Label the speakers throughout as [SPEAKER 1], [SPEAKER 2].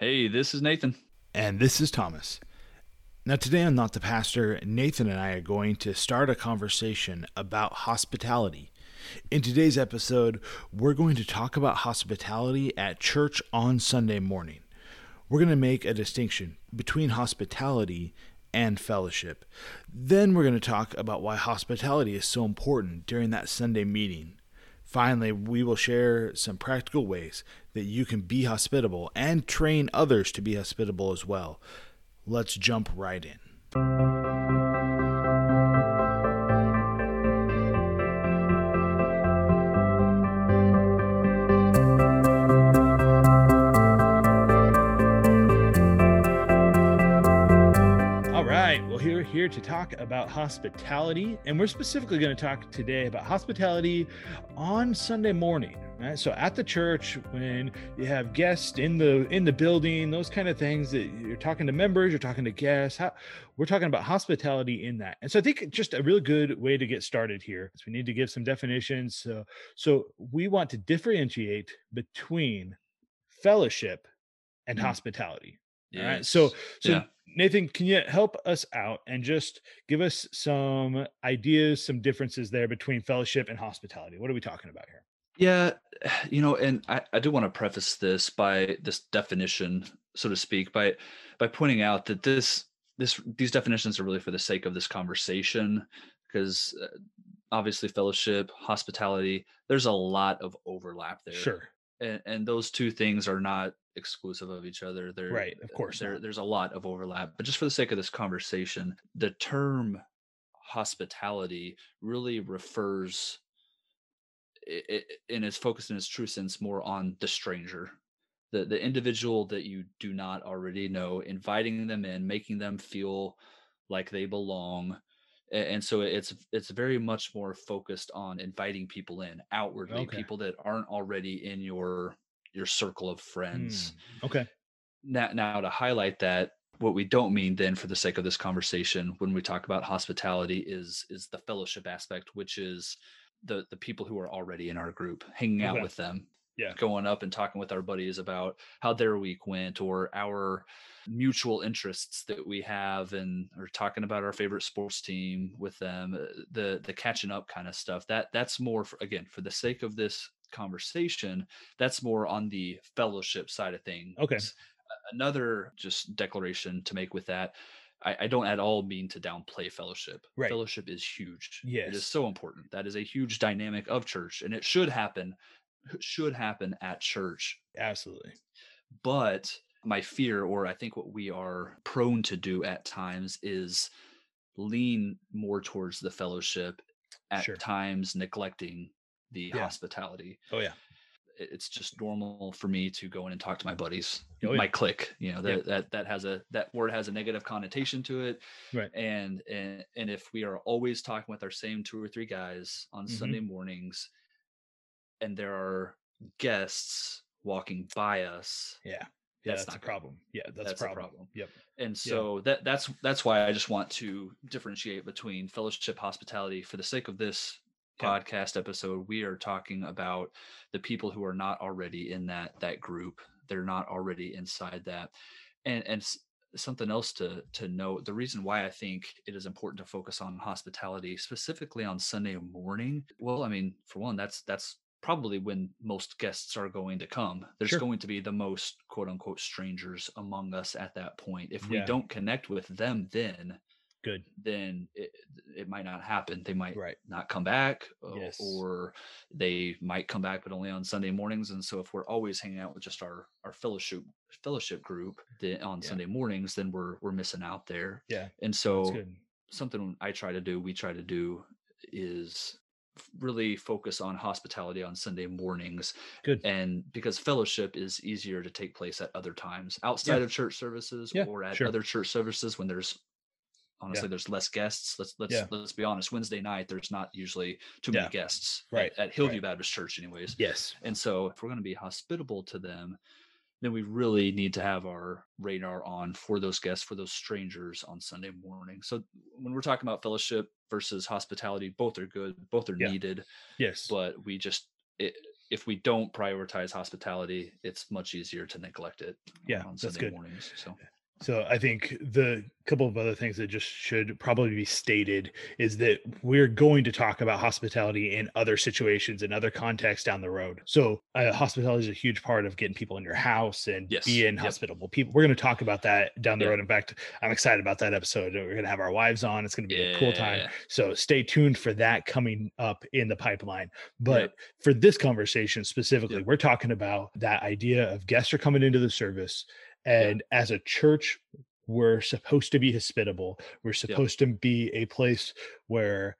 [SPEAKER 1] Hey, this is Nathan.
[SPEAKER 2] And this is Thomas. Now, today on Not the Pastor, Nathan and I are going to start a conversation about hospitality. In today's episode, we're going to talk about hospitality at church on Sunday morning. We're going to make a distinction between hospitality and fellowship. Then we're going to talk about why hospitality is so important during that Sunday meeting. Finally, we will share some practical ways that you can be hospitable and train others to be hospitable as well. Let's jump right in. Here to talk about hospitality, and we're specifically going to talk today about hospitality on Sunday morning. Right? So at the church, when you have guests in the in the building, those kind of things that you're talking to members, you're talking to guests. How, we're talking about hospitality in that, and so I think just a really good way to get started here is we need to give some definitions. So, so we want to differentiate between fellowship and
[SPEAKER 1] Mm.
[SPEAKER 2] hospitality. All right. So, so
[SPEAKER 1] Yeah.
[SPEAKER 2] Nathan, can you help us out and just give us some ideas, some differences there between fellowship and hospitality? What are we talking about here?
[SPEAKER 1] Yeah, you know, and I, I do want to preface this by this definition, so to speak, by by pointing out that this this these definitions are really for the sake of this conversation, because uh, obviously fellowship, hospitality, there's a lot of overlap there.
[SPEAKER 2] Sure.
[SPEAKER 1] and, and those two things are not exclusive of each other. They're
[SPEAKER 2] Right, of course
[SPEAKER 1] there's a lot of overlap, but just for the sake of this conversation, the term hospitality really refers and is focused in its true sense more on the stranger the the individual that you do not already know inviting them in making them feel like they belong and so it's it's very much more focused on inviting people in outwardly
[SPEAKER 2] Okay.
[SPEAKER 1] people that aren't already in your your circle of friends
[SPEAKER 2] Hmm, Okay.
[SPEAKER 1] now, now to highlight that what we don't mean then for the sake of this conversation when we talk about hospitality is is the fellowship aspect which is the the people who are already in our group hanging out
[SPEAKER 2] Okay.
[SPEAKER 1] with them
[SPEAKER 2] Yeah.
[SPEAKER 1] going up and talking with our buddies about how their week went or our mutual interests that we have and or talking about our favorite sports team with them uh, the the catching up kind of stuff that that's more for, again for the sake of this conversation that's more on the fellowship side of things
[SPEAKER 2] Okay.
[SPEAKER 1] Another just declaration to make with that I, I don't at all mean to downplay fellowship
[SPEAKER 2] Right.
[SPEAKER 1] fellowship is huge it
[SPEAKER 2] Yes.
[SPEAKER 1] is so important that is a huge dynamic of church and it should happen should happen at church
[SPEAKER 2] Absolutely.
[SPEAKER 1] but my fear or i think what we are prone to do at times is lean more towards the fellowship at
[SPEAKER 2] Sure.
[SPEAKER 1] times neglecting the
[SPEAKER 2] Yeah.
[SPEAKER 1] hospitality
[SPEAKER 2] Oh yeah.
[SPEAKER 1] it's just normal for me to go in and talk to my buddies
[SPEAKER 2] Oh, yeah.
[SPEAKER 1] my clique you know
[SPEAKER 2] Yeah.
[SPEAKER 1] that, that that has a that word has a negative connotation to it
[SPEAKER 2] Right.
[SPEAKER 1] and and and if we are always talking with our same two or three guys on
[SPEAKER 2] Mhm.
[SPEAKER 1] sunday mornings and there are guests walking by us
[SPEAKER 2] Yeah. Yeah.
[SPEAKER 1] That's
[SPEAKER 2] That's, a
[SPEAKER 1] good.
[SPEAKER 2] problem. Yeah. That's,
[SPEAKER 1] That's
[SPEAKER 2] a
[SPEAKER 1] a
[SPEAKER 2] problem.
[SPEAKER 1] problem.
[SPEAKER 2] Yep.
[SPEAKER 1] and so that that's that's why i just want to differentiate between fellowship hospitality for the sake of this
[SPEAKER 2] Yeah.
[SPEAKER 1] podcast episode we are talking about the people who are not already in that that group they're not already inside that and and s- something else to to note the reason why i think it is important to focus on hospitality specifically on sunday morning well i mean for one that's that's probably when most guests are going to come there's
[SPEAKER 2] Sure.
[SPEAKER 1] going to be the most quote unquote strangers among us at that point if we
[SPEAKER 2] Yeah.
[SPEAKER 1] don't connect with them then
[SPEAKER 2] Good.
[SPEAKER 1] then it, it might not happen they might
[SPEAKER 2] Right.
[SPEAKER 1] not come back uh,
[SPEAKER 2] Yes.
[SPEAKER 1] or they might come back but only on sunday mornings and so if we're always hanging out with just our our fellowship fellowship group then on
[SPEAKER 2] Yeah.
[SPEAKER 1] sunday mornings then we're we're missing out there
[SPEAKER 2] Yeah.
[SPEAKER 1] and so something i try to do we try to do is really focus on hospitality on sunday mornings
[SPEAKER 2] Good.
[SPEAKER 1] and because fellowship is easier to take place at other times outside of church services
[SPEAKER 2] Yeah,
[SPEAKER 1] or at
[SPEAKER 2] sure.
[SPEAKER 1] other church services when there's honestly there's less guests let's let's
[SPEAKER 2] Yeah.
[SPEAKER 1] let's be honest wednesday night there's not usually too
[SPEAKER 2] Yeah.
[SPEAKER 1] many guests at-
[SPEAKER 2] Right,
[SPEAKER 1] at, hillview
[SPEAKER 2] right.
[SPEAKER 1] baptist church anyways
[SPEAKER 2] Yes.
[SPEAKER 1] and so if we're going to be hospitable to them then we really need to have our radar on for those guests for those strangers on sunday morning so when we're talking about fellowship versus hospitality both are good both are
[SPEAKER 2] Yeah.
[SPEAKER 1] needed
[SPEAKER 2] Yes.
[SPEAKER 1] but we just it, if we don't prioritize hospitality, it's much easier to neglect it.
[SPEAKER 2] Yeah,
[SPEAKER 1] on
[SPEAKER 2] that's
[SPEAKER 1] Sunday
[SPEAKER 2] good.
[SPEAKER 1] mornings. So
[SPEAKER 2] So I think the couple of other things that just should probably be stated is that we're going to talk about hospitality in other situations and other contexts down the road. So uh, hospitality is a huge part of getting people in your house and
[SPEAKER 1] Yes,
[SPEAKER 2] being
[SPEAKER 1] yep.
[SPEAKER 2] hospitable people. We're going to talk about that down the
[SPEAKER 1] Yeah.
[SPEAKER 2] road. In fact, I'm excited about that episode. We're going to have our wives on. It's going to be a cool time. So stay tuned for that coming up in the pipeline. But
[SPEAKER 1] Yep.
[SPEAKER 2] for this conversation specifically,
[SPEAKER 1] Yep.
[SPEAKER 2] we're talking about that idea of guests are coming into the service. And as a church, we're supposed to be hospitable. We're supposed to be a place where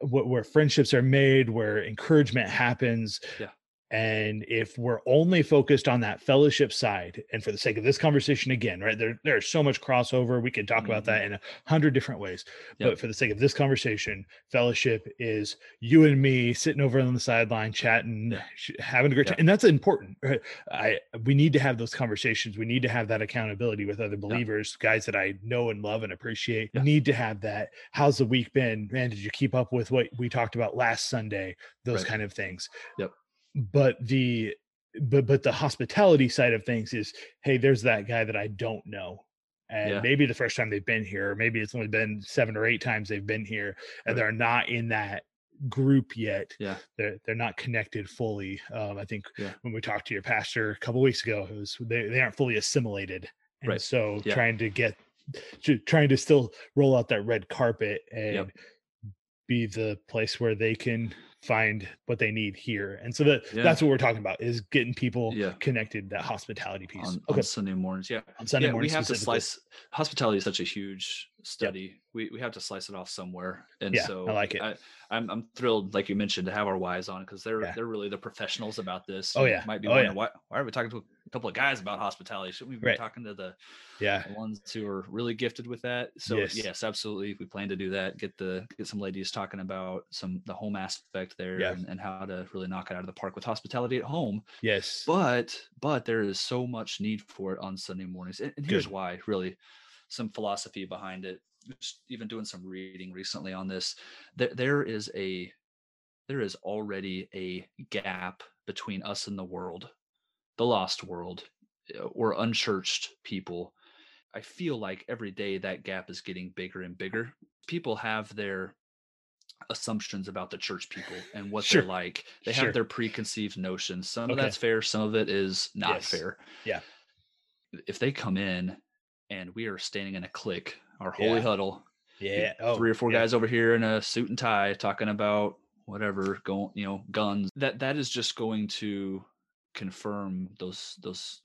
[SPEAKER 2] where friendships are made, where encouragement happens.
[SPEAKER 1] Yeah.
[SPEAKER 2] And if we're only focused on that fellowship side, and for the sake of this conversation again, right, there, there's so much crossover. We can talk about
[SPEAKER 1] Mhm.
[SPEAKER 2] that in a hundred different ways.
[SPEAKER 1] Yep.
[SPEAKER 2] But for the sake of this conversation, fellowship is you and me sitting over on the sideline, chatting,
[SPEAKER 1] Yeah.
[SPEAKER 2] having a great
[SPEAKER 1] Yeah.
[SPEAKER 2] time, and that's important. Right? I we need to have those conversations. We need to have that accountability with other believers, guys that I know and love and appreciate.
[SPEAKER 1] Yeah.
[SPEAKER 2] Need to have that. How's the week been? Man, did you keep up with what we talked about last Sunday? Those
[SPEAKER 1] Right.
[SPEAKER 2] kind of things.
[SPEAKER 1] Yep.
[SPEAKER 2] But the but but the hospitality side of things is hey, there's that guy that I don't know. And
[SPEAKER 1] Yeah.
[SPEAKER 2] maybe the first time they've been here, or maybe it's only been seven or eight times they've been here, and
[SPEAKER 1] Right.
[SPEAKER 2] they're not in that group yet
[SPEAKER 1] Yeah.
[SPEAKER 2] they're they're not connected fully. Um, I think
[SPEAKER 1] Yeah.
[SPEAKER 2] when we talked to your pastor a couple weeks ago, it was they, they aren't fully assimilated, and
[SPEAKER 1] Right.
[SPEAKER 2] so
[SPEAKER 1] Yeah.
[SPEAKER 2] trying to get to, trying to still roll out that red carpet and
[SPEAKER 1] Yep.
[SPEAKER 2] be the place where they can find what they need here. And so that
[SPEAKER 1] Yeah.
[SPEAKER 2] that's what we're talking about is getting people
[SPEAKER 1] Yeah.
[SPEAKER 2] connected. That hospitality piece.
[SPEAKER 1] on,
[SPEAKER 2] okay,
[SPEAKER 1] on Sunday mornings. Yeah.
[SPEAKER 2] on Sunday
[SPEAKER 1] yeah,
[SPEAKER 2] morning
[SPEAKER 1] we have to slice hospitality is such a huge study. We we have to slice it off somewhere. And
[SPEAKER 2] Yeah, I
[SPEAKER 1] so
[SPEAKER 2] like it.
[SPEAKER 1] I, I'm I'm thrilled, like you mentioned, to have our wives on because they're they're really the professionals about this.
[SPEAKER 2] Oh, yeah.
[SPEAKER 1] might be
[SPEAKER 2] Oh,
[SPEAKER 1] wondering
[SPEAKER 2] yeah.
[SPEAKER 1] why why are we talking to couple of guys about hospitality? Shouldn't we be
[SPEAKER 2] Right.
[SPEAKER 1] talking to the,
[SPEAKER 2] Yeah,
[SPEAKER 1] the ones who are really gifted with that? So
[SPEAKER 2] Yes.
[SPEAKER 1] yes. absolutely. We plan to do that. Get the get some ladies talking about some the home aspect there
[SPEAKER 2] Yeah.
[SPEAKER 1] and, and how to really knock it out of the park with hospitality at home
[SPEAKER 2] yes,
[SPEAKER 1] but but there is so much need for it on sunday mornings and, and here's
[SPEAKER 2] Good.
[SPEAKER 1] why really some philosophy behind it just even doing some reading recently on this there, there is a there is already a gap between us and the world the lost world uh, or unchurched people i feel like every day that gap is getting bigger and bigger people have their assumptions about the church people and what
[SPEAKER 2] Sure.
[SPEAKER 1] they're like they
[SPEAKER 2] Sure.
[SPEAKER 1] have their preconceived notions some of that's fair some of it is not
[SPEAKER 2] Yes.
[SPEAKER 1] fair
[SPEAKER 2] Yeah.
[SPEAKER 1] if they come in and we are standing in a clique our holy
[SPEAKER 2] Yeah.
[SPEAKER 1] huddle
[SPEAKER 2] yeah. Oh,
[SPEAKER 1] three or four
[SPEAKER 2] yeah.
[SPEAKER 1] guys over here in a suit and tie talking about whatever going you know guns that that is just going to confirm those those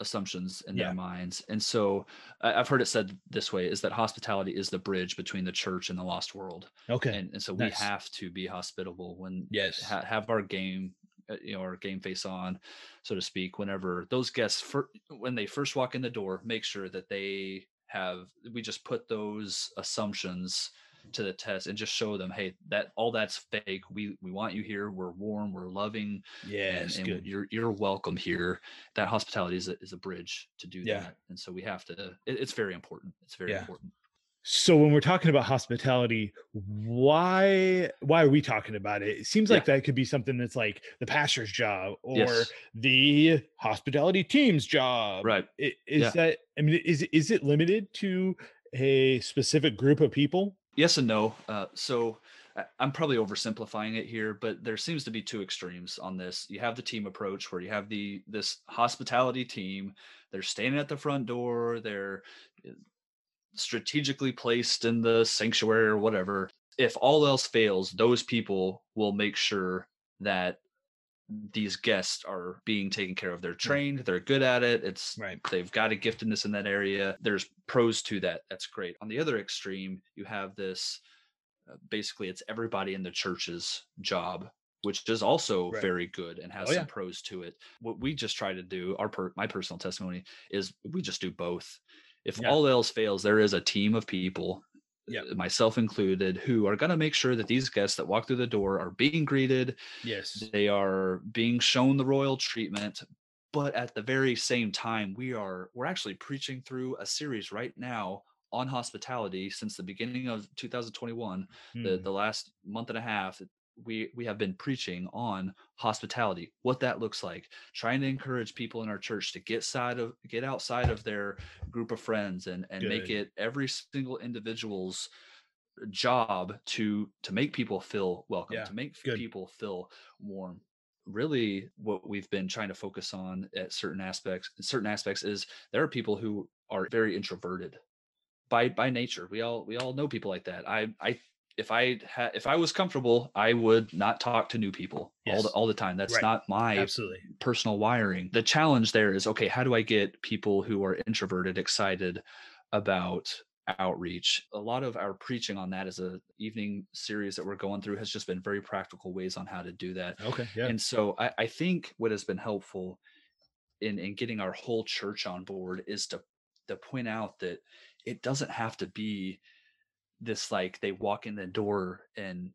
[SPEAKER 1] assumptions in
[SPEAKER 2] Yeah.
[SPEAKER 1] their minds and so i've heard it said this way is that hospitality is the bridge between the church and the lost world
[SPEAKER 2] Okay.
[SPEAKER 1] and, and so we have to be hospitable when
[SPEAKER 2] yes.
[SPEAKER 1] ha- have our game uh, you know our game face on so to speak whenever those guests fir- when they first walk in the door make sure that they have we just put those assumptions to the test and just show them hey that all that's fake we we want you here we're warm we're loving
[SPEAKER 2] yes.
[SPEAKER 1] and,
[SPEAKER 2] good.
[SPEAKER 1] you're you're welcome here that hospitality is a, is a bridge to do
[SPEAKER 2] Yeah.
[SPEAKER 1] that and so we have to it, it's very important it's very
[SPEAKER 2] Yeah.
[SPEAKER 1] important
[SPEAKER 2] So when we're talking about hospitality, why why are we talking about it? It seems like that could be something that's like the pastor's job or
[SPEAKER 1] Yes.
[SPEAKER 2] the hospitality team's job.
[SPEAKER 1] right
[SPEAKER 2] Is
[SPEAKER 1] Yeah.
[SPEAKER 2] that I mean is is it limited to a specific group of people?
[SPEAKER 1] Yes and no uh, so I- i'm probably oversimplifying it here but there seems to be two extremes on this. You have the team approach where you have the this hospitality team they're standing at the front door they're uh, strategically placed in the sanctuary or whatever. If all else fails those people will make sure that these guests are being taken care of they're trained they're good at it it's
[SPEAKER 2] Right.
[SPEAKER 1] they've got a giftedness in that area there's pros to that that's great on the other extreme you have this uh, basically it's everybody in the church's job which is also
[SPEAKER 2] Right.
[SPEAKER 1] very good and has
[SPEAKER 2] Oh,
[SPEAKER 1] some
[SPEAKER 2] yeah.
[SPEAKER 1] pros to it what we just try to do our per, my personal testimony is we just do both if
[SPEAKER 2] Yeah.
[SPEAKER 1] all else fails there is a team of people
[SPEAKER 2] Yep.
[SPEAKER 1] uh, myself included who are going to make sure that these guests that walk through the door are being greeted
[SPEAKER 2] Yes.
[SPEAKER 1] they are being shown the royal treatment but at the very same time we are we're actually preaching through a series right now on hospitality since the beginning of 2021 the
[SPEAKER 2] Hmm.
[SPEAKER 1] the last month and a half we we have been preaching on hospitality what that looks like trying to encourage people in our church to get side of get outside of their group of friends and and make it every single individual's job to to make people feel welcome
[SPEAKER 2] Yeah,
[SPEAKER 1] to make
[SPEAKER 2] good.
[SPEAKER 1] people feel warm. Really what we've been trying to focus on at certain aspects certain aspects is there are people who are very introverted. By by nature we all we all know people like that. I i if i had if i was comfortable i would not talk to new people all the all the time that's
[SPEAKER 2] Right.
[SPEAKER 1] not my
[SPEAKER 2] Absolutely.
[SPEAKER 1] personal wiring the challenge there is okay how do i get people who are introverted excited about outreach a lot of our preaching on that is as a evening series that we're going through has just been very practical ways on how to do that
[SPEAKER 2] Okay. Yeah.
[SPEAKER 1] and so I, I think what has been helpful in in getting our whole church on board is to to point out that it doesn't have to be this like they walk in the door and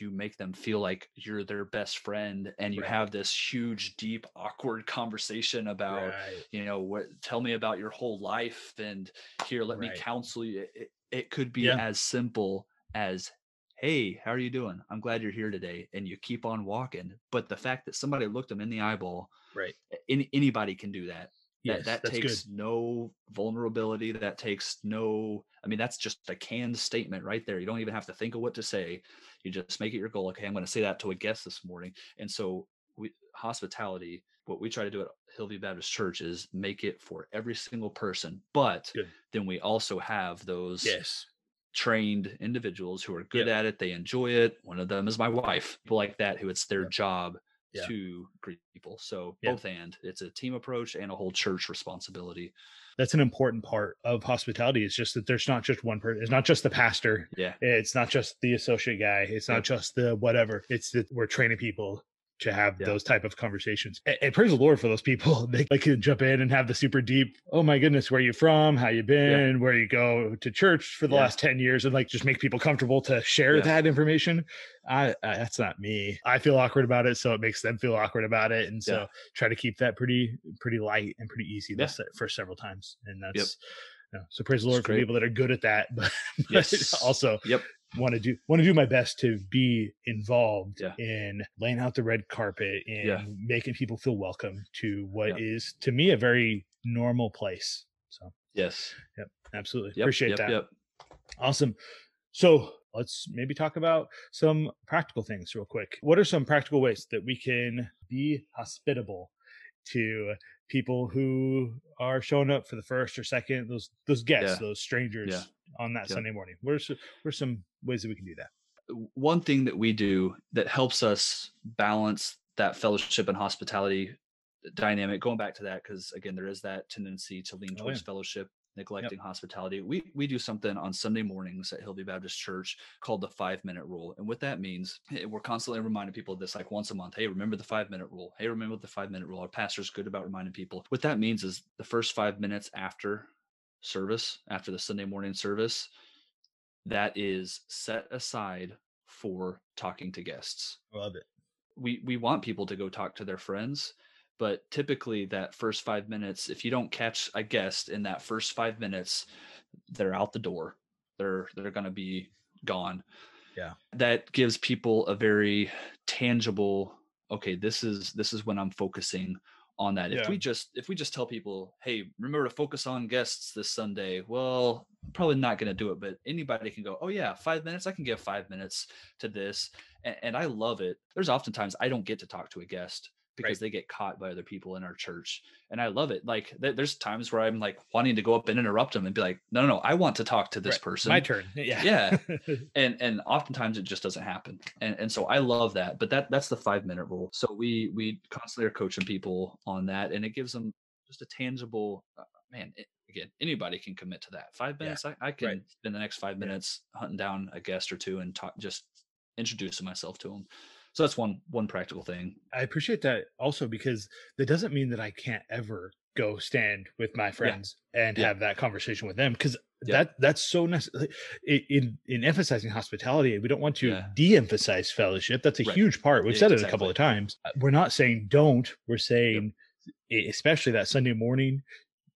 [SPEAKER 1] you make them feel like you're their best friend and you
[SPEAKER 2] Right.
[SPEAKER 1] have this huge deep awkward conversation about
[SPEAKER 2] right.
[SPEAKER 1] you know what tell me about your whole life and here let me counsel you it, it- it could be
[SPEAKER 2] Yeah.
[SPEAKER 1] as simple as hey how are you doing i'm glad you're here today and you keep on walking but the fact that somebody looked them in the eyeball
[SPEAKER 2] Right.
[SPEAKER 1] any, anybody can do that
[SPEAKER 2] Yes,
[SPEAKER 1] that that takes
[SPEAKER 2] good.
[SPEAKER 1] no vulnerability that takes no i mean that's just a canned statement right there you don't even have to think of what to say you just make it your goal okay i'm going to say that to a guest this morning and so we hospitality what we try to do at hillview baptist church is make it for every single person but
[SPEAKER 2] Good.
[SPEAKER 1] then we also have those
[SPEAKER 2] Yes.
[SPEAKER 1] trained individuals who are good
[SPEAKER 2] Yep.
[SPEAKER 1] at it they enjoy it one of them is my wife people like that who it's their
[SPEAKER 2] Yep.
[SPEAKER 1] job
[SPEAKER 2] Yeah.
[SPEAKER 1] to greet people so
[SPEAKER 2] Yeah.
[SPEAKER 1] both and it's a team approach and a whole church responsibility
[SPEAKER 2] That's an important part of hospitality. It's just that there's not just one person. It's not just the pastor.
[SPEAKER 1] yeah
[SPEAKER 2] It's not just the associate guy. It's not
[SPEAKER 1] Yep.
[SPEAKER 2] just the whatever. It's that we're training people to have
[SPEAKER 1] Yeah.
[SPEAKER 2] those type of conversations. And, and praise the Lord for those people. They like can jump in and have the super deep. Oh my goodness, where you from? How you been? Where you go to church for the
[SPEAKER 1] Yeah.
[SPEAKER 2] last ten years? And like just make people comfortable to share
[SPEAKER 1] Yeah.
[SPEAKER 2] that information. I, I that's not me. I feel awkward about it, so it makes them feel awkward about it, and so
[SPEAKER 1] Yeah.
[SPEAKER 2] try to keep that pretty pretty light and pretty easy
[SPEAKER 1] Yeah.
[SPEAKER 2] for several times. And that's yeah. so praise the Lord for
[SPEAKER 1] great.
[SPEAKER 2] people that are good at that, but, but
[SPEAKER 1] Yes.
[SPEAKER 2] also
[SPEAKER 1] Yep.
[SPEAKER 2] Want to do want to do my best to be involved
[SPEAKER 1] Yeah.
[SPEAKER 2] in laying out the red carpet and
[SPEAKER 1] Yeah.
[SPEAKER 2] making people feel welcome to what is
[SPEAKER 1] Yeah.
[SPEAKER 2] to me a very normal place. So
[SPEAKER 1] yes yep,
[SPEAKER 2] absolutely
[SPEAKER 1] yep,
[SPEAKER 2] appreciate
[SPEAKER 1] yep,
[SPEAKER 2] that.
[SPEAKER 1] yep.
[SPEAKER 2] Awesome. So let's maybe talk about some practical things real quick. What are some practical ways that we can be hospitable to people who are showing up for the first or second, those those guests, those strangers
[SPEAKER 1] Yeah.
[SPEAKER 2] On that
[SPEAKER 1] Yeah.
[SPEAKER 2] Sunday morning? What are some, what are some ways that we can do that?
[SPEAKER 1] one thing that we do that helps us balance that fellowship and hospitality dynamic going back to that because again there is that tendency to lean
[SPEAKER 2] Oh,
[SPEAKER 1] towards
[SPEAKER 2] yeah.
[SPEAKER 1] fellowship neglecting hospitality we we do something on sunday mornings at hillview baptist church called the five minute rule and what that means eh, we're constantly reminding people of this like once a month hey remember the five minute rule hey remember the five minute rule our pastor's good about reminding people what that means is the first five minutes after service after the sunday morning service that is set aside for talking to guests.
[SPEAKER 2] Love it.
[SPEAKER 1] We we want people to go talk to their friends, but typically that first 5 minutes if you don't catch a guest in that first 5 minutes, they're out the door. They're they're going to be gone.
[SPEAKER 2] Yeah.
[SPEAKER 1] That gives people a very tangible okay, this is this is when I'm focusing on that. If
[SPEAKER 2] Yeah.
[SPEAKER 1] we just if we just tell people, "Hey, remember to focus on guests this Sunday." Well, probably not going to do it, but anybody can go, "Oh yeah, 5 minutes, I can give 5 minutes to this." And, and I love it. There's oftentimes I don't get to talk to a guest because
[SPEAKER 2] Right.
[SPEAKER 1] they get caught by other people in our church. And I love it. Like th- there's times where I'm like wanting to go up and interrupt them and be like, "No, no, no, I want to talk to this
[SPEAKER 2] Right.
[SPEAKER 1] person."
[SPEAKER 2] My turn. Yeah.
[SPEAKER 1] Yeah. and and oftentimes it just doesn't happen and and so i love that but that that's the five minute rule so we we constantly are coaching people on that and it gives them just a tangible uh, man it, again anybody can commit to that five
[SPEAKER 2] Yeah,
[SPEAKER 1] minutes i, I can
[SPEAKER 2] right.
[SPEAKER 1] spend the next five
[SPEAKER 2] Yeah.
[SPEAKER 1] minutes hunting down a guest or two and talk just introducing myself to them so that's one one practical thing
[SPEAKER 2] I appreciate that also because that doesn't mean that I can't ever go stand with my friends and
[SPEAKER 1] Yeah.
[SPEAKER 2] have that conversation with them because
[SPEAKER 1] Yeah.
[SPEAKER 2] that that's so necessary in in emphasizing hospitality we don't want to
[SPEAKER 1] Yeah.
[SPEAKER 2] de-emphasize fellowship that's a
[SPEAKER 1] Right.
[SPEAKER 2] huge part we've
[SPEAKER 1] Yeah,
[SPEAKER 2] said it a couple of times Uh, we're not saying don't we're saying e- especially that sunday morning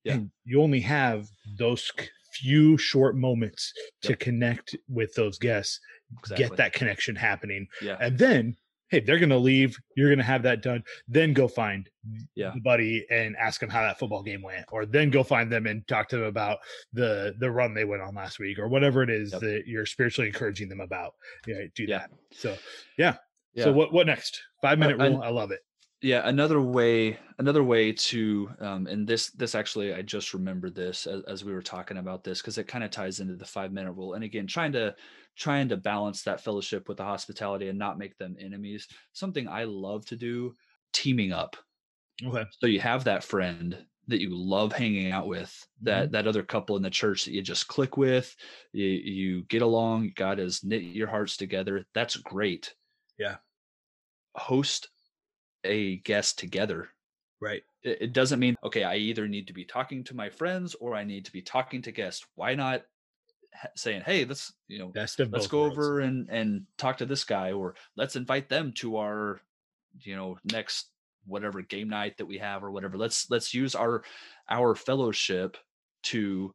[SPEAKER 1] Yeah.
[SPEAKER 2] you only have those few short moments to connect with those guests
[SPEAKER 1] exactly.
[SPEAKER 2] get that connection happening.
[SPEAKER 1] Yeah.
[SPEAKER 2] And then, hey, they're going to leave. You're going to have that done. Then go find
[SPEAKER 1] Yeah.
[SPEAKER 2] the buddy and ask them how that football game went, or then go find them and talk to them about the the run they went on last week, or whatever it is
[SPEAKER 1] Yep.
[SPEAKER 2] that you're spiritually encouraging them about. Yeah, do
[SPEAKER 1] Yeah.
[SPEAKER 2] that. So yeah.
[SPEAKER 1] Yeah.
[SPEAKER 2] So what what next? Five minute
[SPEAKER 1] I-
[SPEAKER 2] rule. I love it.
[SPEAKER 1] Yeah another way another way to um and this this actually i just remembered this as, as we were talking about this because it kind of ties into the five minute rule and again trying to trying to balance that fellowship with the hospitality and not make them enemies something i love to do teaming up
[SPEAKER 2] Okay.
[SPEAKER 1] so you have that friend that you love hanging out with that that other couple in the church that you just click with you you get along god has knit your hearts together that's great
[SPEAKER 2] Yeah.
[SPEAKER 1] host a guest together.
[SPEAKER 2] Right.
[SPEAKER 1] it, it doesn't mean okay i either need to be talking to my friends or i need to be talking to guests. Why not saying hey let's you know let's go
[SPEAKER 2] worlds.
[SPEAKER 1] over and and talk to this guy or let's invite them to our you know next whatever game night that we have or whatever. Let's let's use our our fellowship to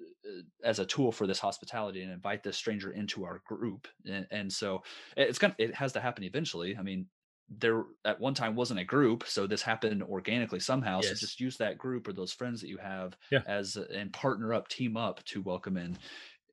[SPEAKER 1] uh, as a tool for this hospitality and invite this stranger into our group. And, and so it's gonna it has to happen eventually. I mean there at one time wasn't a group so this happened organically somehow so just use that group or those friends that you have
[SPEAKER 2] Yeah.
[SPEAKER 1] as and partner up team up to welcome in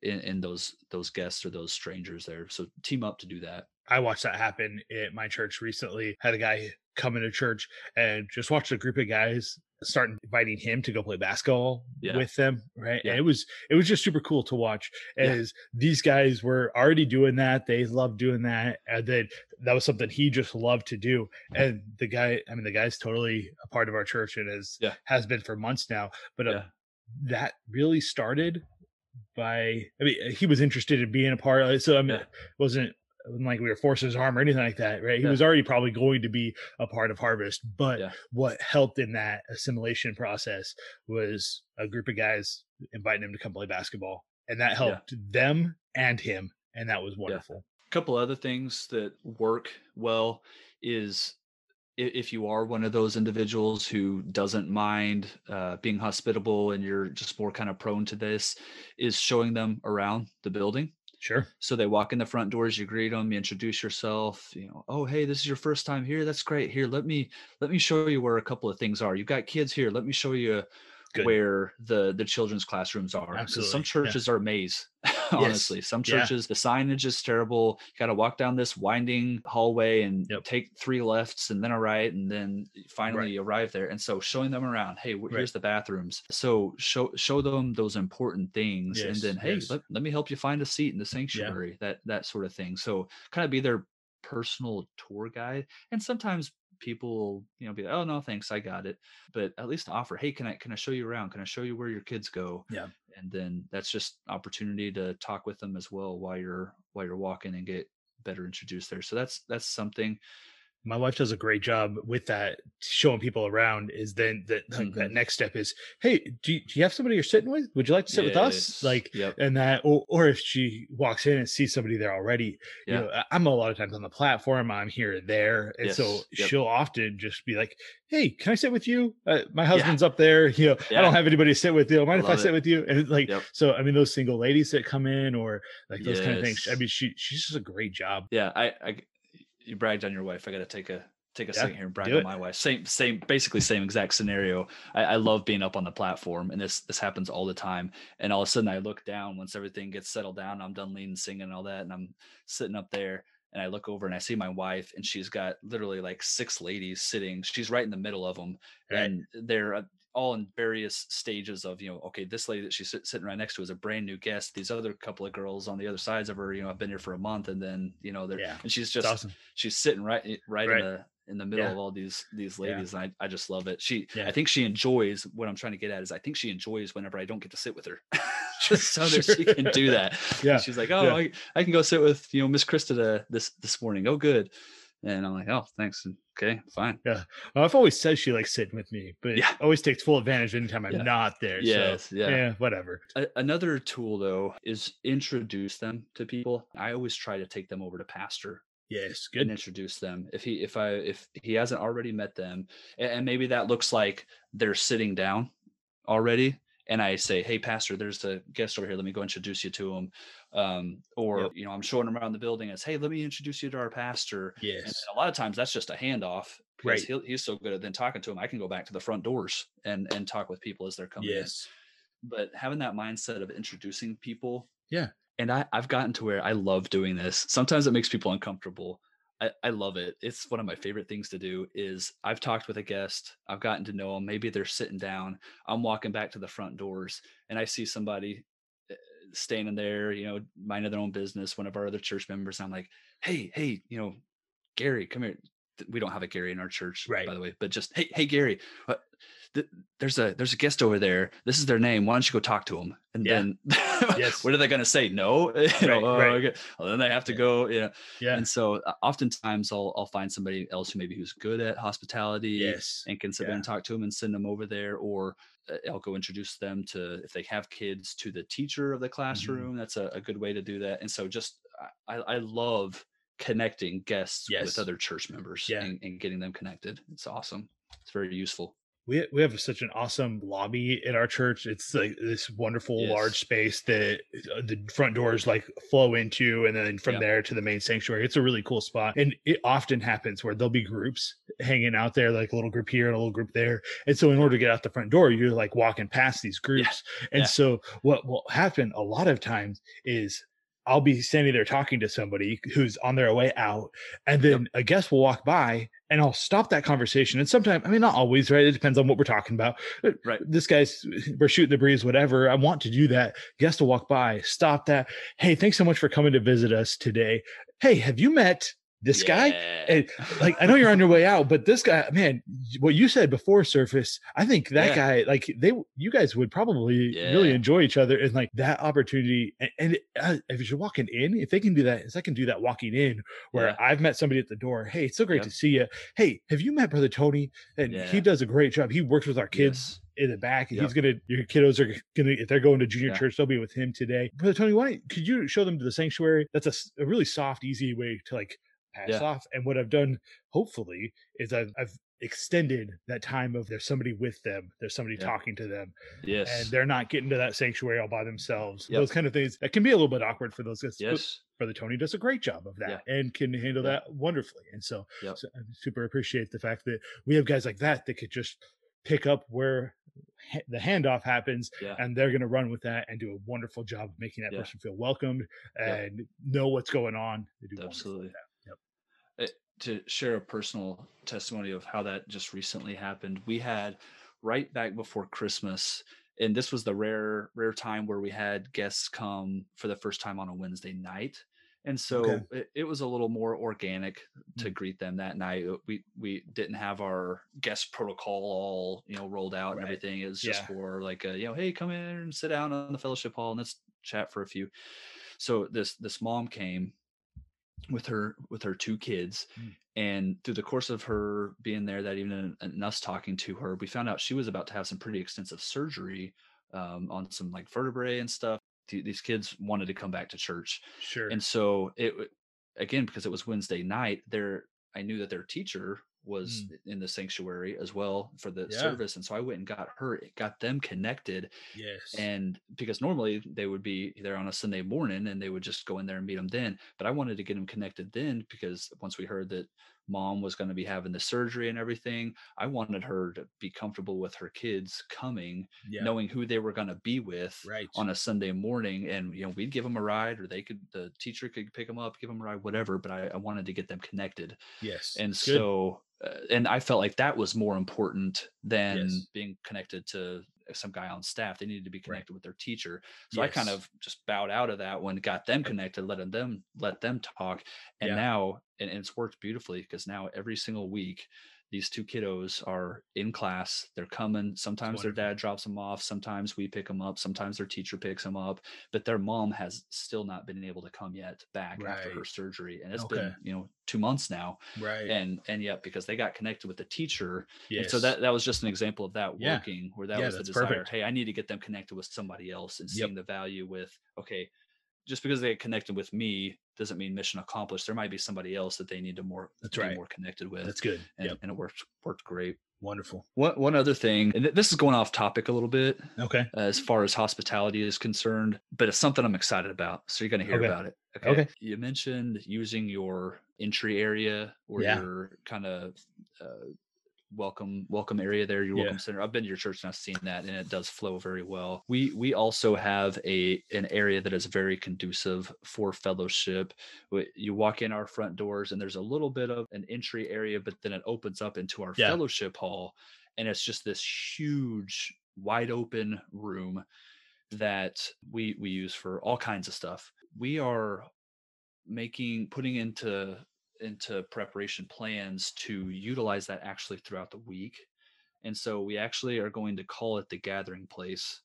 [SPEAKER 1] in, in those those guests or those strangers there so team up to do that
[SPEAKER 2] I watched that happen at my church recently. Had a guy come into church and just watched a group of guys start inviting him to go play basketball
[SPEAKER 1] Yeah.
[SPEAKER 2] with them. Right.
[SPEAKER 1] Yeah.
[SPEAKER 2] And it was it was just super cool to watch
[SPEAKER 1] Yeah.
[SPEAKER 2] as these guys were already doing that. They loved doing that. And then that was something he just loved to do. And the guy, I mean, the guy's totally a part of our church and has
[SPEAKER 1] Yeah.
[SPEAKER 2] has been for months now. But uh, that really started by I mean he was interested in being a part of it. So I mean
[SPEAKER 1] Yeah.
[SPEAKER 2] it wasn't like we were forcing his arm or anything like that, right? He
[SPEAKER 1] Yeah.
[SPEAKER 2] was already probably going to be a part of Harvest, but
[SPEAKER 1] Yeah.
[SPEAKER 2] what helped in that assimilation process was a group of guys inviting him to come play basketball, and that helped them and him, and that was wonderful.
[SPEAKER 1] a couple other things that work well is if you are one of those individuals who doesn't mind uh, being hospitable and you're just more kind of prone to this is showing them around the building
[SPEAKER 2] Sure.
[SPEAKER 1] so they walk in the front doors you greet them you introduce yourself you know oh hey this is your first time here? That's great. Here let me let me show you where a couple of things are. You've got kids here. Let me show you
[SPEAKER 2] Good.
[SPEAKER 1] where the the children's classrooms are.
[SPEAKER 2] Absolutely,
[SPEAKER 1] some
[SPEAKER 2] yeah.
[SPEAKER 1] churches are a maze honestly some
[SPEAKER 2] yeah.
[SPEAKER 1] churches the signage is terrible you got to walk down this winding hallway and
[SPEAKER 2] Yep.
[SPEAKER 1] take three lefts and then a right and then finally
[SPEAKER 2] Right.
[SPEAKER 1] arrive there and so showing them around hey wh-
[SPEAKER 2] Right.
[SPEAKER 1] here's the bathrooms so show show them those important things and then hey
[SPEAKER 2] yes.
[SPEAKER 1] let, let me help you find a seat in the sanctuary that that sort of thing so kind of be their personal tour guide and sometimes people will, you know be like oh no thanks i got it. But at least offer hey can i can i show you around? Can i show you where your kids go?
[SPEAKER 2] Yeah.
[SPEAKER 1] and then that's just opportunity to talk with them as well while you're while you're walking and get better introduced there. So that's that's something
[SPEAKER 2] my wife does a great job with that showing people around is then that like that next step is hey do you, do you have somebody you're sitting with? Would you like to sit with us? Like
[SPEAKER 1] yep.
[SPEAKER 2] and that or, or if she walks in and sees somebody there already
[SPEAKER 1] Yeah.
[SPEAKER 2] you know I- i'm a lot of times on the platform i'm here or there and so
[SPEAKER 1] yep.
[SPEAKER 2] she'll often just be like hey can i sit with you? Uh, my husband's up there you know i don't have anybody to sit with you mind if i sit
[SPEAKER 1] it.
[SPEAKER 2] with you? And like
[SPEAKER 1] Yep.
[SPEAKER 2] so i mean those single ladies that come in or like those kind of things i mean she she's just a great job.
[SPEAKER 1] Yeah i i you bragged on your wife. I gotta take a take a
[SPEAKER 2] Yeah,
[SPEAKER 1] second here and brag on my wife. Same same basically same exact scenario. I, I love being up on the platform and this this happens all the time. And all of a sudden i look down once everything gets settled down i'm done leaning, singing and all that and i'm sitting up there and i look over and i see my wife and she's got literally like six ladies sitting she's right in the middle of them
[SPEAKER 2] Right.
[SPEAKER 1] and they're uh, all in various stages of you know okay this lady that she's sitting right next to is a brand new guest these other couple of girls on the other sides of her you know i've been here for a month and then you know they're
[SPEAKER 2] Yeah.
[SPEAKER 1] and she's just
[SPEAKER 2] awesome
[SPEAKER 1] she's sitting right right,
[SPEAKER 2] Right.
[SPEAKER 1] in the in the middle
[SPEAKER 2] Yeah.
[SPEAKER 1] of all these these
[SPEAKER 2] Yeah.
[SPEAKER 1] ladies and I, I just love it she
[SPEAKER 2] Yeah.
[SPEAKER 1] i think she enjoys what i'm trying to get at is i think she enjoys whenever i don't get to sit with her
[SPEAKER 2] Sure,
[SPEAKER 1] so that she can do that
[SPEAKER 2] Yeah,
[SPEAKER 1] she's like oh
[SPEAKER 2] yeah.
[SPEAKER 1] I, I can go sit with you know miss krista this this morning oh good and i'm like oh thanks okay fine
[SPEAKER 2] Well, I've always said she likes sitting with me, but
[SPEAKER 1] Yeah.
[SPEAKER 2] always takes full advantage anytime I'm
[SPEAKER 1] Yeah.
[SPEAKER 2] not there.
[SPEAKER 1] Yes,
[SPEAKER 2] so,
[SPEAKER 1] yeah.
[SPEAKER 2] whatever.
[SPEAKER 1] A- another tool though is introduce them to people i always try to take them over to pastor
[SPEAKER 2] Yes, good.
[SPEAKER 1] and introduce them if he if i if he hasn't already met them and, maybe that looks like they're sitting down already and I say, "Hey, pastor, there's a guest over here. Let me go introduce you to him." Um, or
[SPEAKER 2] Yep.
[SPEAKER 1] you know, I'm showing him around the building as, "Hey, let me introduce you to our pastor." And a lot of times that's just a handoff because
[SPEAKER 2] Right.
[SPEAKER 1] he's so good at then talking to him. I can go back to the front doors and and talk with people as they're coming in.
[SPEAKER 2] Yes.
[SPEAKER 1] But having that mindset of introducing people,
[SPEAKER 2] Yeah.
[SPEAKER 1] and I I've gotten to where I love doing this. Sometimes it makes people uncomfortable. I, I love it. It's one of my favorite things to do is I've talked with a guest, I've gotten to know them. Maybe they're sitting down. I'm walking back to the front doors and I see somebody uh, standing there, you know, minding their own business, one of our other church members. I'm like, hey, hey, you know, Gary, come here. We don't have a Gary in our church,
[SPEAKER 2] Right.
[SPEAKER 1] by the way, but just hey, hey, Gary, what, th- there's a there's a guest over there. This is their name. Why don't you go talk to them? And
[SPEAKER 2] Yeah.
[SPEAKER 1] then,
[SPEAKER 2] Yes.
[SPEAKER 1] what are they going to say? No, you know,
[SPEAKER 2] Right,
[SPEAKER 1] "Oh,
[SPEAKER 2] right.
[SPEAKER 1] okay." Well, then they have to
[SPEAKER 2] Yeah.
[SPEAKER 1] go. You know,
[SPEAKER 2] Yeah.
[SPEAKER 1] and so uh, oftentimes I'll I'll find somebody else who maybe who's good at hospitality
[SPEAKER 2] Yes.
[SPEAKER 1] and can sit
[SPEAKER 2] Yeah.
[SPEAKER 1] and talk to them and send them over there, or uh, I'll go introduce them to if they have kids to the teacher of the
[SPEAKER 2] Mm-hmm.
[SPEAKER 1] classroom. That's a, a good way to do that. And so just I, I love connecting guests
[SPEAKER 2] Yes.
[SPEAKER 1] with other church members
[SPEAKER 2] Yeah.
[SPEAKER 1] and, and getting them connected. It's awesome. It's very useful.
[SPEAKER 2] we we have such an awesome lobby at our church. It's like this wonderful
[SPEAKER 1] Yes.
[SPEAKER 2] large space that uh, the front doors like flow into, and then from
[SPEAKER 1] Yeah.
[SPEAKER 2] there to the main sanctuary. It's a really cool spot, and it often happens where there'll be groups hanging out there, like a little group here and a little group there. And so, in order to get out the front door, you're like walking past these groups. And
[SPEAKER 1] Yeah.
[SPEAKER 2] so, what will happen a lot of times is. I'll be standing there talking to somebody who's on their way out, and then a guest will walk by, and I'll stop that conversation. And sometimes, I mean, not always, right? It depends on what we're talking about. Uh,
[SPEAKER 1] Right.
[SPEAKER 2] This guy's, we're shooting the breeze, whatever. I want to do that. Guest will walk by, stop that. Hey, thanks so much for coming to visit us today. Hey, have you met this guy? And like, I know you're on your way out, but this guy, man, what you said before surface, I think that
[SPEAKER 1] Yeah.
[SPEAKER 2] guy, like they, you guys would probably really enjoy each other and like that opportunity. And, and uh, if you're walking in, if they can do that, if I can do that walking in where
[SPEAKER 1] Yeah.
[SPEAKER 2] I've met somebody at the door. Hey, it's so great to see you. Hey, have you met brother Tony? And he does a great job. He works with our kids
[SPEAKER 1] Yes.
[SPEAKER 2] in the back. and
[SPEAKER 1] Yep.
[SPEAKER 2] He's gonna your kiddos are gonna if they're going to junior
[SPEAKER 1] Yeah.
[SPEAKER 2] church, they'll be with him today. Brother Tony, why could you show them to the sanctuary? That's a really soft, easy way to like pass
[SPEAKER 1] Yeah.
[SPEAKER 2] off. And what I've done, hopefully, is I've I've extended that time of there's somebody with them, there's somebody
[SPEAKER 1] Yeah.
[SPEAKER 2] talking to them,
[SPEAKER 1] Yes.
[SPEAKER 2] and they're not getting to that sanctuary all by themselves.
[SPEAKER 1] Yep.
[SPEAKER 2] Those kind of things that can be a little bit awkward for those guys.
[SPEAKER 1] yes.
[SPEAKER 2] Brother Tony does a great job of that and can handle
[SPEAKER 1] Yeah.
[SPEAKER 2] that wonderfully. And so,
[SPEAKER 1] Yep.
[SPEAKER 2] so I super appreciate the fact that we have guys like that that could just pick up where the handoff happens
[SPEAKER 1] Yeah.
[SPEAKER 2] and they're going to run with that and do a wonderful job of making that
[SPEAKER 1] Yeah.
[SPEAKER 2] person feel welcomed and know what's going on. They do wonderful
[SPEAKER 1] Absolutely.
[SPEAKER 2] with that. Yep.
[SPEAKER 1] Uh, to share a personal testimony of how that just recently happened we had right back before christmas and this was the rare rare time where we had guests come for the first time on a wednesday night and so
[SPEAKER 2] Okay.
[SPEAKER 1] it, it was a little more organic to
[SPEAKER 2] Mm.
[SPEAKER 1] greet them that night Uh, we we didn't have our guest protocol all you know rolled out and everything it was just
[SPEAKER 2] Yeah.
[SPEAKER 1] for like a, you know hey come in and sit down on the fellowship hall and let's chat for a few so this this mom came with her with her two kids
[SPEAKER 2] Mm.
[SPEAKER 1] and through the course of her being there that evening and us talking to her we found out she was about to have some pretty extensive surgery um, on some like vertebrae and stuff Th- these kids wanted to come back to church
[SPEAKER 2] Sure.
[SPEAKER 1] and so it again because it was wednesday night there i knew that their teacher was in the sanctuary as well for the
[SPEAKER 2] Mm. Yeah.
[SPEAKER 1] service and so i went and got her got them connected
[SPEAKER 2] yes.
[SPEAKER 1] and because normally they would be there on a Sunday morning and they would just go in there and meet them then. But I wanted to get them connected then because once we heard that mom was going to be having the surgery and everything, I wanted her to be comfortable with her kids coming,
[SPEAKER 2] yeah.
[SPEAKER 1] knowing who they were going to be with
[SPEAKER 2] right.
[SPEAKER 1] on a Sunday morning. And, you know, we'd give them a ride or they could, the teacher could pick them up, give them a ride, whatever. But I, I wanted to get them connected.
[SPEAKER 2] yes.
[SPEAKER 1] And
[SPEAKER 2] Good.
[SPEAKER 1] so, uh, and I felt like that was more important than
[SPEAKER 2] Yes.
[SPEAKER 1] being connected to some guy on staff. They needed to be
[SPEAKER 2] Right.
[SPEAKER 1] connected with their teacher. So I kind of just bowed out of that one, got them connected, letting them let them talk. And
[SPEAKER 2] Yeah.
[SPEAKER 1] now, and, and it's worked beautifully because now every single week, these two kiddos are in class. They're coming. Sometimes their dad drops them off. Sometimes we pick them up. Sometimes their teacher picks them up. But their mom has still not been able to come yet back after her surgery, and it's
[SPEAKER 2] Okay.
[SPEAKER 1] been you know two months now
[SPEAKER 2] right.
[SPEAKER 1] and and yet because they got connected with the teacher
[SPEAKER 2] yes.
[SPEAKER 1] and so that that was just an example of that
[SPEAKER 2] Yeah.
[SPEAKER 1] working where that
[SPEAKER 2] Yeah,
[SPEAKER 1] was the desire
[SPEAKER 2] perfect.
[SPEAKER 1] hey i need to get them connected with somebody else and
[SPEAKER 2] Yep.
[SPEAKER 1] seeing the value with okay just because they connected with me doesn't mean mission accomplished. There might be somebody else that they need to more
[SPEAKER 2] That's
[SPEAKER 1] be
[SPEAKER 2] right.
[SPEAKER 1] more connected with.
[SPEAKER 2] That's good.
[SPEAKER 1] and,
[SPEAKER 2] Yep.
[SPEAKER 1] and it worked worked great.
[SPEAKER 2] Wonderful.
[SPEAKER 1] One one other thing, and this is going off topic a little bit
[SPEAKER 2] Okay.
[SPEAKER 1] as far as hospitality is concerned, but it's something I'm excited about. So you're going to hear
[SPEAKER 2] Okay.
[SPEAKER 1] about it.
[SPEAKER 2] Okay.
[SPEAKER 1] You mentioned using your entry area or
[SPEAKER 2] Yeah.
[SPEAKER 1] your kind of uh, welcome welcome area there, your
[SPEAKER 2] Yeah.
[SPEAKER 1] welcome center. I've been to your church and I've seen that, and it does flow very well. We we also have a an area that is very conducive for fellowship. You walk in our front doors, and there's a little bit of an entry area, but then it opens up into our
[SPEAKER 2] Yeah.
[SPEAKER 1] fellowship hall, and it's just this huge, wide open room that we we use for all kinds of stuff. We are making putting into into preparation plans to utilize that actually throughout the week. And so we actually are going to call it the gathering place.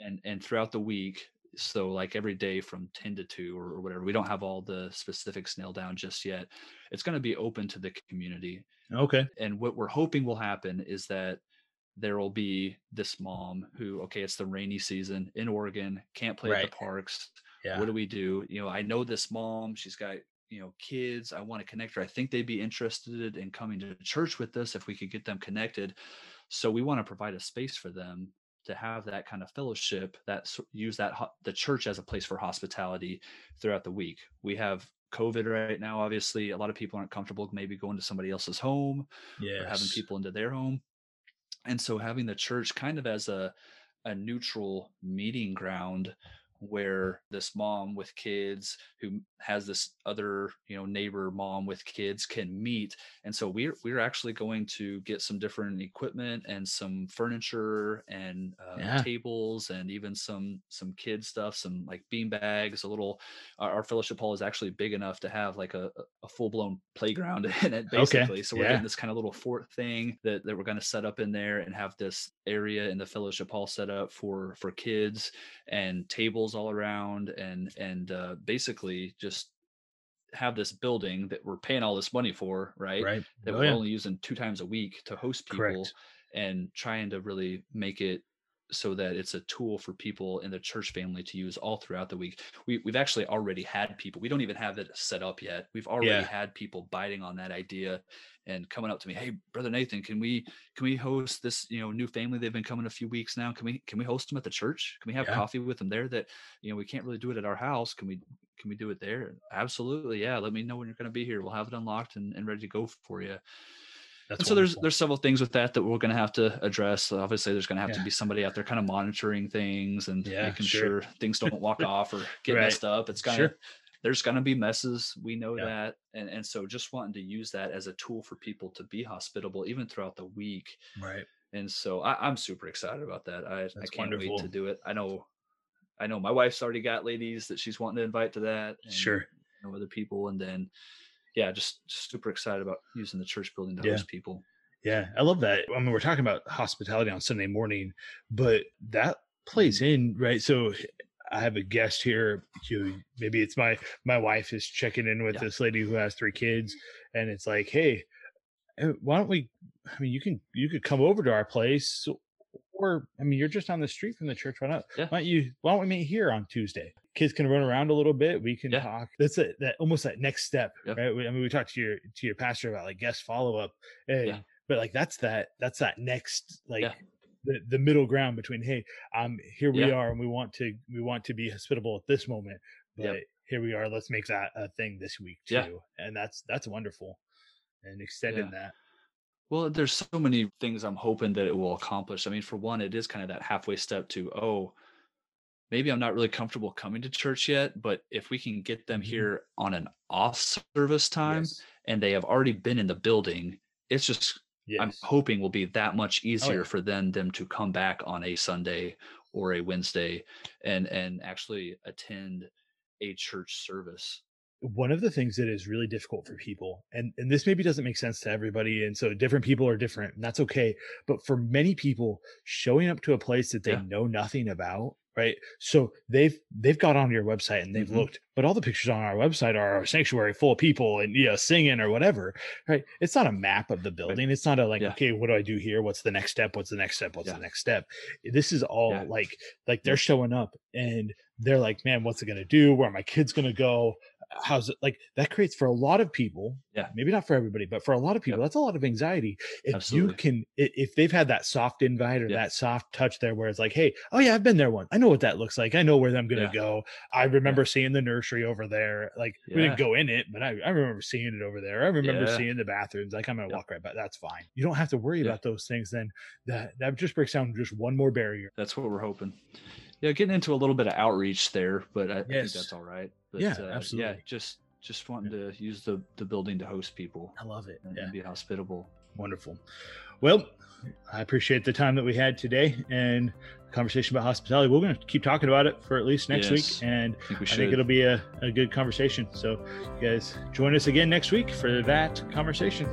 [SPEAKER 1] And and throughout the week, so like every day from 10 to 2 or, or whatever, we don't have all the specifics nailed down just yet. It's going to be open to the community
[SPEAKER 2] Okay.
[SPEAKER 1] and what we're hoping will happen is that there will be this mom who okay it's the rainy season in oregon can't play at the parks
[SPEAKER 2] Yeah.
[SPEAKER 1] what do we do you know i know this mom she's got you know kids i want to connect her i think they'd be interested in coming to church with us if we could get them connected so we want to provide a space for them to have that kind of fellowship that use that ho- the church as a place for hospitality throughout the week we have covid right now obviously a lot of people aren't comfortable maybe going to somebody else's home
[SPEAKER 2] yeah.
[SPEAKER 1] or having people into their home. And so having the church kind of as a a neutral meeting ground where this mom with kids who has this other you know neighbor mom with kids can meet and so we're we're actually going to get some different equipment and some furniture and uh,
[SPEAKER 2] Yeah.
[SPEAKER 1] tables and even some some kid stuff some like bean bags a little our, our fellowship hall is actually big enough to have like a, a full-blown playground in it
[SPEAKER 2] Okay.
[SPEAKER 1] basically so we're
[SPEAKER 2] Yeah.
[SPEAKER 1] getting this kind of little fort thing that, that we're going to set up in there and have this area in the fellowship hall set up for for kids and tables all around and and uh, basically just have this building that we're paying all this money for right,
[SPEAKER 2] Right.
[SPEAKER 1] that
[SPEAKER 2] Oh,
[SPEAKER 1] we're
[SPEAKER 2] yeah.
[SPEAKER 1] only using two times a week to host people
[SPEAKER 2] Correct.
[SPEAKER 1] and trying to really make it so that it's a tool for people in the church family to use all throughout the week. We, we've actually already had people. We don't even have it set up yet. We've already
[SPEAKER 2] Yeah.
[SPEAKER 1] had people biting on that idea and coming up to me, "Hey, brother Nathan, can we can we host this you know new family? They've been coming a few weeks now. Can we can we host them at the church? Can we have
[SPEAKER 2] Yeah.
[SPEAKER 1] coffee with them there? That you know we can't really do it at our house. Can we can we do it there? Absolutely, yeah. Let me know when you're going to be here. We'll have it unlocked and, and ready to go for you.
[SPEAKER 2] That's
[SPEAKER 1] And so there's
[SPEAKER 2] wonderful.
[SPEAKER 1] there's several things with that that we're going to have to address. Obviously, there's going to have
[SPEAKER 2] Yeah.
[SPEAKER 1] to be somebody out there kind of monitoring things and
[SPEAKER 2] Yeah,
[SPEAKER 1] making
[SPEAKER 2] sure.
[SPEAKER 1] sure things don't walk off or get
[SPEAKER 2] Right.
[SPEAKER 1] messed up. It's kind
[SPEAKER 2] Sure.
[SPEAKER 1] of there's going to be messes. We know
[SPEAKER 2] Yeah.
[SPEAKER 1] that, and and so just wanting to use that as a tool for people to be hospitable even throughout the week.
[SPEAKER 2] right.
[SPEAKER 1] And so I, I'm super excited about that. I I can't wait to do it. I know, I know my wife's already got ladies that she's wanting to invite to that. And,
[SPEAKER 2] Sure.
[SPEAKER 1] You know, other people, and then yeah, just, just super excited about using the church building to
[SPEAKER 2] Yeah.
[SPEAKER 1] host people.
[SPEAKER 2] Yeah, I love that. I mean, we're talking about hospitality on Sunday morning, but that plays in, right? So I have a guest here. Who maybe it's my my wife is checking in with
[SPEAKER 1] Yeah.
[SPEAKER 2] this lady who has three kids, and it's like, hey, eh, why don't we? I mean, you can you could come over to our place, or I mean, you're just on the street from the church. Why not?
[SPEAKER 1] Yeah.
[SPEAKER 2] Why don't you? Why don't we meet here on Tuesday? Kids can run around a little bit. We can
[SPEAKER 1] Yeah.
[SPEAKER 2] talk. That's it. That almost that next step, right? I mean, we talked to your to your pastor about like guest follow up, and
[SPEAKER 1] Yeah.
[SPEAKER 2] but like that's that that's that next like
[SPEAKER 1] Yeah.
[SPEAKER 2] the, the middle ground between hey um here we are and we want to we want to be hospitable at this moment but
[SPEAKER 1] Yep.
[SPEAKER 2] here we are let's make that a thing this week too
[SPEAKER 1] Yeah.
[SPEAKER 2] and that's that's wonderful and extending that
[SPEAKER 1] Well, there's so many things I'm hoping that it will accomplish. I mean, for one, it is kind of that halfway step to, oh, maybe I'm not really comfortable coming to church yet, but if we can get them
[SPEAKER 2] Mhm.
[SPEAKER 1] here on an off service time
[SPEAKER 2] yes
[SPEAKER 1] and they have already been in the building, it's just I'm hoping will be that much easier
[SPEAKER 2] Oh, yeah.
[SPEAKER 1] for them them to come back on a Sunday or a Wednesday and and actually attend a church service.
[SPEAKER 2] one of the things that is really difficult for people and and this maybe doesn't make sense to everybody and so different people are different and that's okay but for many people showing up to a place that they
[SPEAKER 1] Yeah.
[SPEAKER 2] know nothing about right? So they've they've got on your website and they've
[SPEAKER 1] Mhm.
[SPEAKER 2] looked, but all the pictures on our website are a sanctuary full of people and you know singing or whatever, right? It's not a map of the building. It's not a like,
[SPEAKER 1] Yeah.
[SPEAKER 2] okay, what do I do here? What's the next step? What's the next step? What's
[SPEAKER 1] Yeah.
[SPEAKER 2] the next step? This is all
[SPEAKER 1] Yeah.
[SPEAKER 2] like like they're showing up and they're like, man, what's it gonna do? Where are my kids gonna go? How's it like that creates for a lot of people,
[SPEAKER 1] Yeah.
[SPEAKER 2] maybe not for everybody, but for a lot of people,
[SPEAKER 1] Yep.
[SPEAKER 2] that's a lot of anxiety. If
[SPEAKER 1] Absolutely.
[SPEAKER 2] you can if they've had that soft invite or
[SPEAKER 1] Yeah.
[SPEAKER 2] that soft touch there where it's like, hey, oh yeah, I've been there once. I know what that looks like. I know where I'm gonna
[SPEAKER 1] Yeah.
[SPEAKER 2] go. I remember seeing the nursery over there. Like we didn't go in it, but I, I remember seeing it over there. I remember
[SPEAKER 1] Yeah.
[SPEAKER 2] seeing the bathrooms. Like I'm gonna
[SPEAKER 1] Yep.
[SPEAKER 2] walk right by. That's fine. You don't have to worry
[SPEAKER 1] Yeah.
[SPEAKER 2] about those things. Then that that just breaks down just one more barrier.
[SPEAKER 1] That's what we're hoping. Yeah, getting into a little bit of outreach there, but I, I think that's all right. But,
[SPEAKER 2] Yeah,
[SPEAKER 1] uh, Yeah, just just wanting to use the the building to host people
[SPEAKER 2] I love it.
[SPEAKER 1] and,
[SPEAKER 2] Yeah.
[SPEAKER 1] be hospitable.
[SPEAKER 2] Wonderful. Well, I appreciate the time that we had today and conversation about hospitality. We're going to keep talking about it for at least next
[SPEAKER 1] Yes.
[SPEAKER 2] week, and
[SPEAKER 1] I think
[SPEAKER 2] I think it'll be a, a good conversation. So, you guys join us again next week for that conversation.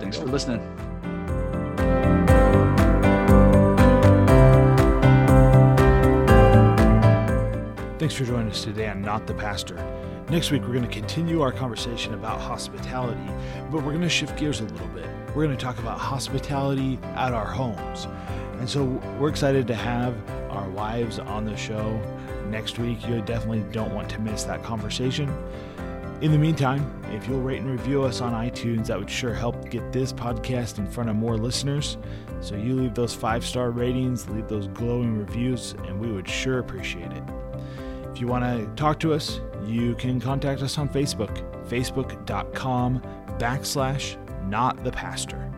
[SPEAKER 1] Thanks for listening.
[SPEAKER 2] Thanks for joining us today on Not the Pastor. Next week, we're going to continue our conversation about hospitality, but we're going to shift gears a little bit. We're going to talk about hospitality at our homes. And so we're excited to have our wives on the show next week. You definitely don't want to miss that conversation. In the meantime, if you'll rate and review us on iTunes, that would sure help get this podcast in front of more listeners. So you leave those five star ratings, leave those glowing reviews, and we would sure appreciate it. If you want to talk to us, you can contact us on Facebook, facebook.com backslash not the pastor.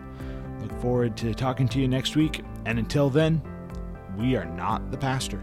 [SPEAKER 2] Look forward to talking to you next week, and until then, we are not the pastor.